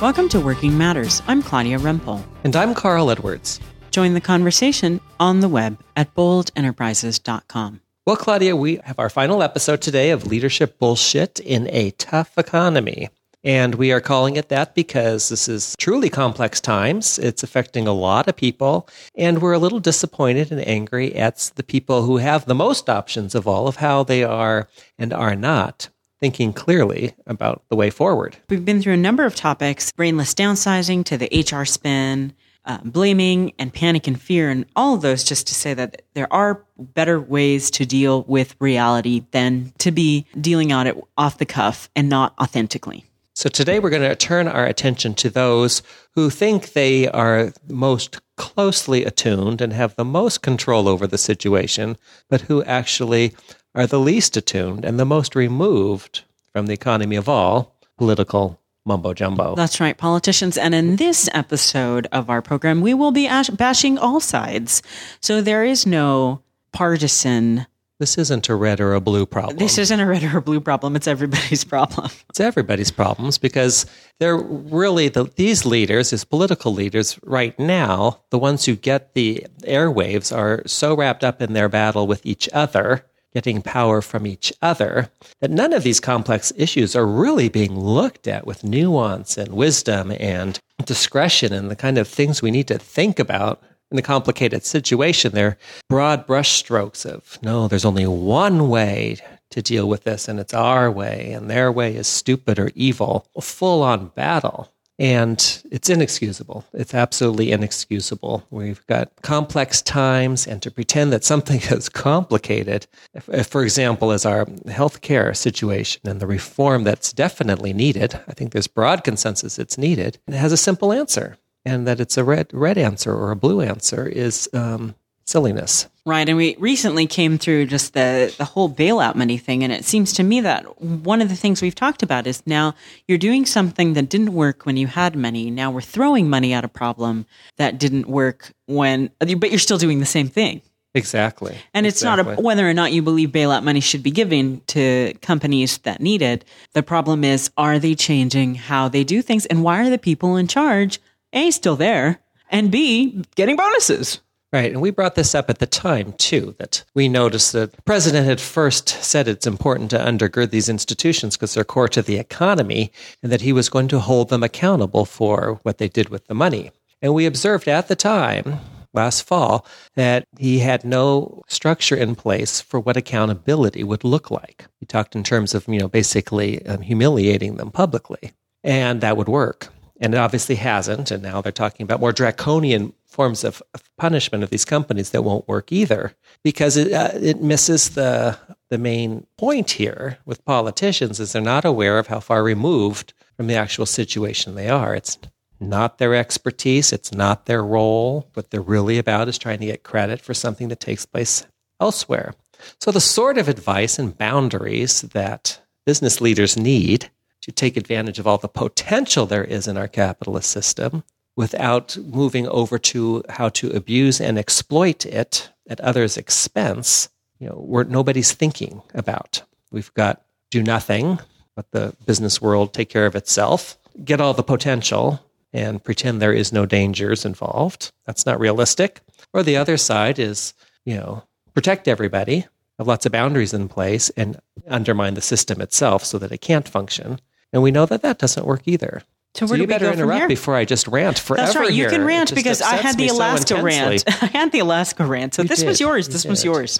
Welcome to Working Matters. I'm Claudia Rempel. And I'm Carl Edwards. Join the conversation on the web at boldenterprises.com. Well, Claudia, we have our final episode today of Leadership Bullshit in a Tough Economy. And we are calling it that because this is truly complex times. It's affecting a lot of people. And we're a little disappointed and angry at the people who have the most options of all of how they are and are not thinking clearly about the way forward. We've been through a number of topics brainless downsizing to the HR spin, uh, blaming and panic and fear, and all of those just to say that there are better ways to deal with reality than to be dealing on it off the cuff and not authentically. So today we're going to turn our attention to those who think they are most closely attuned and have the most control over the situation, but who actually are the least attuned and the most removed from the economy of all political mumbo jumbo. That's right, politicians. And in this episode of our program, we will be ash- bashing all sides. So there is no partisan this isn't a red or a blue problem. This isn't a red or a blue problem. It's everybody's problem. It's everybody's problems because they're really the, these leaders, these political leaders right now, the ones who get the airwaves are so wrapped up in their battle with each other, getting power from each other, that none of these complex issues are really being looked at with nuance and wisdom and discretion and the kind of things we need to think about in a complicated situation, they're broad brushstrokes of no, there's only one way to deal with this, and it's our way, and their way is stupid or evil, a full on battle. And it's inexcusable. It's absolutely inexcusable. We've got complex times, and to pretend that something is complicated, if, if, for example, as our healthcare situation and the reform that's definitely needed, I think there's broad consensus it's needed, it has a simple answer and that it's a red red answer or a blue answer is um, silliness. Right, and we recently came through just the the whole bailout money thing, and it seems to me that one of the things we've talked about is now you're doing something that didn't work when you had money. Now we're throwing money at a problem that didn't work when, but you're still doing the same thing. Exactly. And it's exactly. not a, whether or not you believe bailout money should be given to companies that need it. The problem is, are they changing how they do things, and why are the people in charge a, still there, and B, getting bonuses. Right. And we brought this up at the time, too, that we noticed that the president had first said it's important to undergird these institutions because they're core to the economy and that he was going to hold them accountable for what they did with the money. And we observed at the time, last fall, that he had no structure in place for what accountability would look like. He talked in terms of, you know, basically um, humiliating them publicly. And that would work and it obviously hasn't. And now they're talking about more draconian forms of, of punishment of these companies that won't work either, because it uh, it misses the the main point here with politicians is they're not aware of how far removed from the actual situation they are. It's not their expertise. It's not their role. What they're really about is trying to get credit for something that takes place elsewhere. So the sort of advice and boundaries that business leaders need to take advantage of all the potential there is in our capitalist system without moving over to how to abuse and exploit it at others' expense, you know, where nobody's thinking about. We've got do nothing, let the business world take care of itself, get all the potential and pretend there is no dangers involved. That's not realistic. Or the other side is, you know, protect everybody, have lots of boundaries in place and undermine the system itself so that it can't function. And we know that that doesn't work either. So, so you better interrupt before I just rant forever. That's right. You here. can rant because I had the Alaska so rant. I had the Alaska rant. So you this did. was yours. You this did. was yours.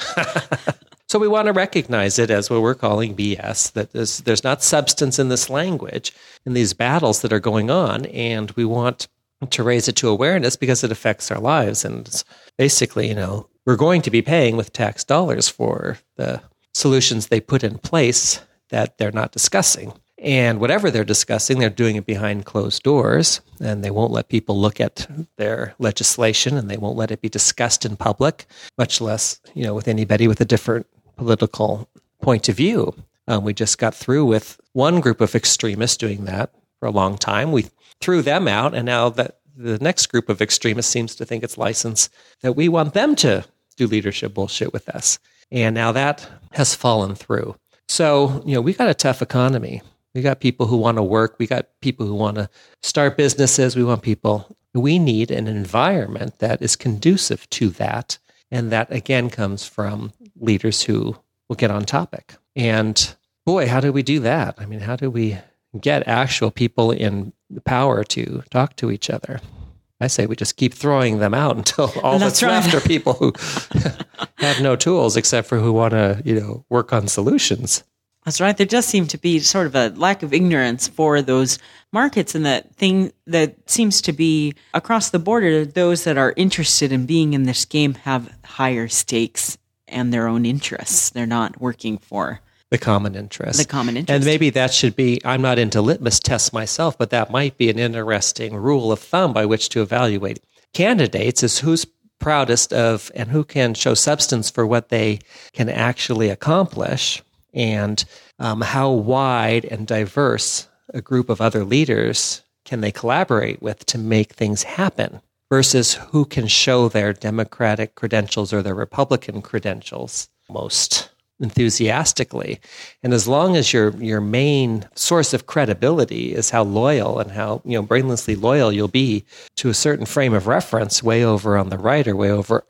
so we want to recognize it as what we're calling BS. That there's, there's not substance in this language in these battles that are going on, and we want to raise it to awareness because it affects our lives. And basically, you know, we're going to be paying with tax dollars for the solutions they put in place that they're not discussing. And whatever they're discussing, they're doing it behind closed doors, and they won't let people look at their legislation, and they won't let it be discussed in public, much less, you know, with anybody with a different political point of view. Um, we just got through with one group of extremists doing that for a long time. We threw them out, and now that the next group of extremists seems to think it's license that we want them to do leadership bullshit with us. And now that has fallen through. So, you know, we got a tough economy We got people who want to work. We got people who want to start businesses. We want people. We need an environment that is conducive to that. And that again comes from leaders who will get on topic. And boy, how do we do that? I mean, how do we get actual people in power to talk to each other? I say we just keep throwing them out until all that's, that's right. left are people who have no tools except for who want to, you know, work on solutions. That's right. There does seem to be sort of a lack of ignorance for those markets, and that thing that seems to be across the border. Those that are interested in being in this game have higher stakes and their own interests. They're not working for the common interest. The common interest. And maybe that should be, I'm not into litmus tests myself, but that might be an interesting rule of thumb by which to evaluate candidates is who's proudest of and who can show substance for what they can actually accomplish and um, how wide and diverse a group of other leaders can they collaborate with to make things happen versus who can show their Democratic credentials or their Republican credentials most enthusiastically. And as long as your your main source of credibility is how loyal and how you know brainlessly loyal you'll be to a certain frame of reference, way over on the right or way over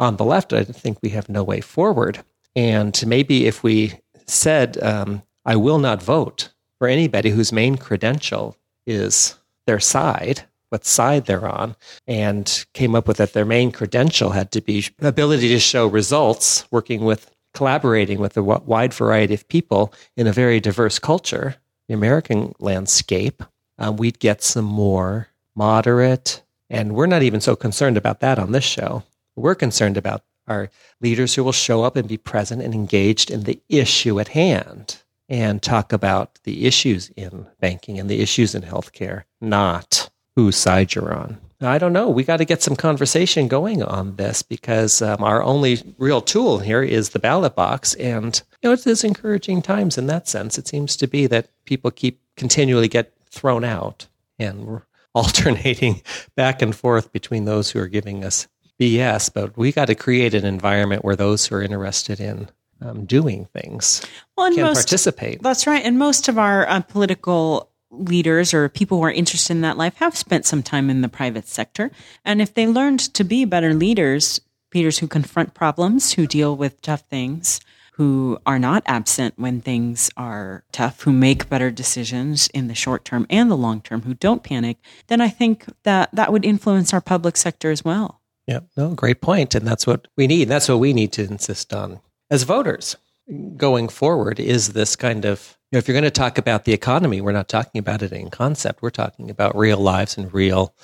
on the left, I think we have no way forward. And maybe if we said, um, I will not vote for anybody whose main credential is their side, what side they're on, and came up with that their main credential had to be ability to show results working with collaborating with a wide variety of people in a very diverse culture, the American landscape, um, we'd get some more moderate, and we're not even so concerned about that on this show. We're concerned about are leaders who will show up and be present and engaged in the issue at hand and talk about the issues in banking and the issues in healthcare, not whose side you're on. I don't know. We got to get some conversation going on this because um, our only real tool here is the ballot box. And, you know, it is encouraging times in that sense. It seems to be that people keep continually get thrown out and we're alternating back and forth between those who are giving us BS, but we got to create an environment where those who are interested in um, doing things well, can most, participate. That's right. And most of our uh, political leaders or people who are interested in that life have spent some time in the private sector. And if they learned to be better leaders, leaders who confront problems, who deal with tough things, who are not absent when things are tough, who make better decisions in the short term and the long term, who don't panic, then I think that that would influence our public sector as well. Yeah, no, great point. And that's what we need. That's what we need to insist on as voters going forward is this kind of, you know, if you're going to talk about the economy, we're not talking about it in concept. We're talking about real lives and real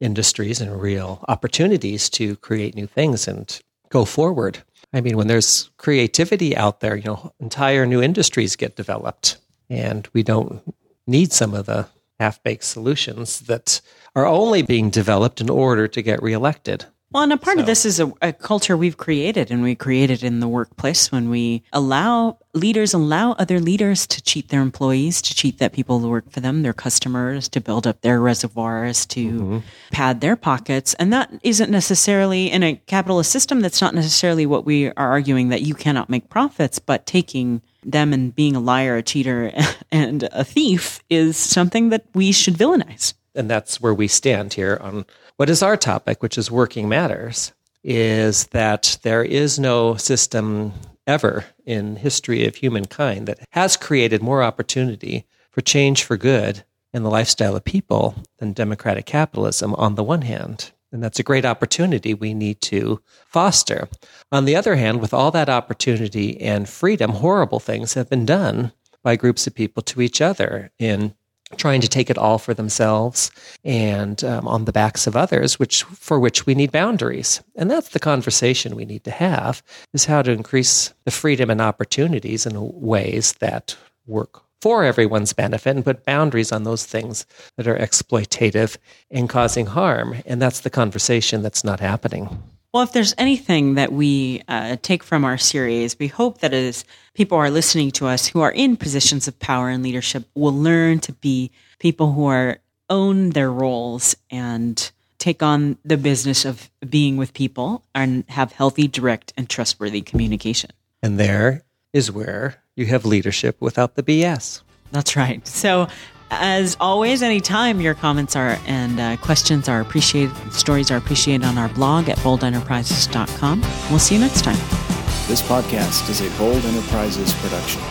industries and real opportunities to create new things and go forward. I mean, when there's creativity out there, you know, entire new industries get developed and we don't need some of the half baked solutions that are only being developed in order to get reelected. Well, and a part so. of this is a, a, culture we've created, and we created in the workplace when we allow leaders allow other leaders to cheat their employees, to cheat that people who work for them, their customers, to build up their reservoirs, to mm-hmm. pad their pockets, and that isn't necessarily in a capitalist system. That's not necessarily what we are arguing that you cannot make profits, but taking them and being a liar, a cheater, and a thief is something that we should villainize. And that's where we stand here on what is our topic, which is working matters, is that there is no system ever in history of humankind that has created more opportunity for change for good in the lifestyle of people than democratic capitalism on the one hand. And that's a great opportunity we need to foster. On the other hand, with all that opportunity and freedom, horrible things have been done by groups of people to each other in trying to take it all for themselves and um, on the backs of others which for which we need boundaries. And that's the conversation we need to have is how to increase the freedom and opportunities in ways that work for everyone's benefit and put boundaries on those things that are exploitative and causing harm. And that's the conversation that's not happening well, if there's anything that we uh, take from our series, we hope that as people are listening to us who are in positions of power and leadership will learn to be people who are own their roles and take on the business of being with people and have healthy, direct, and trustworthy communication. And there is where you have leadership without the BS. That's right. So, as always, anytime your comments are and uh, questions are appreciated, stories are appreciated on our blog at boldenterprises.com. We'll see you next time. This podcast is a Bold Enterprises production.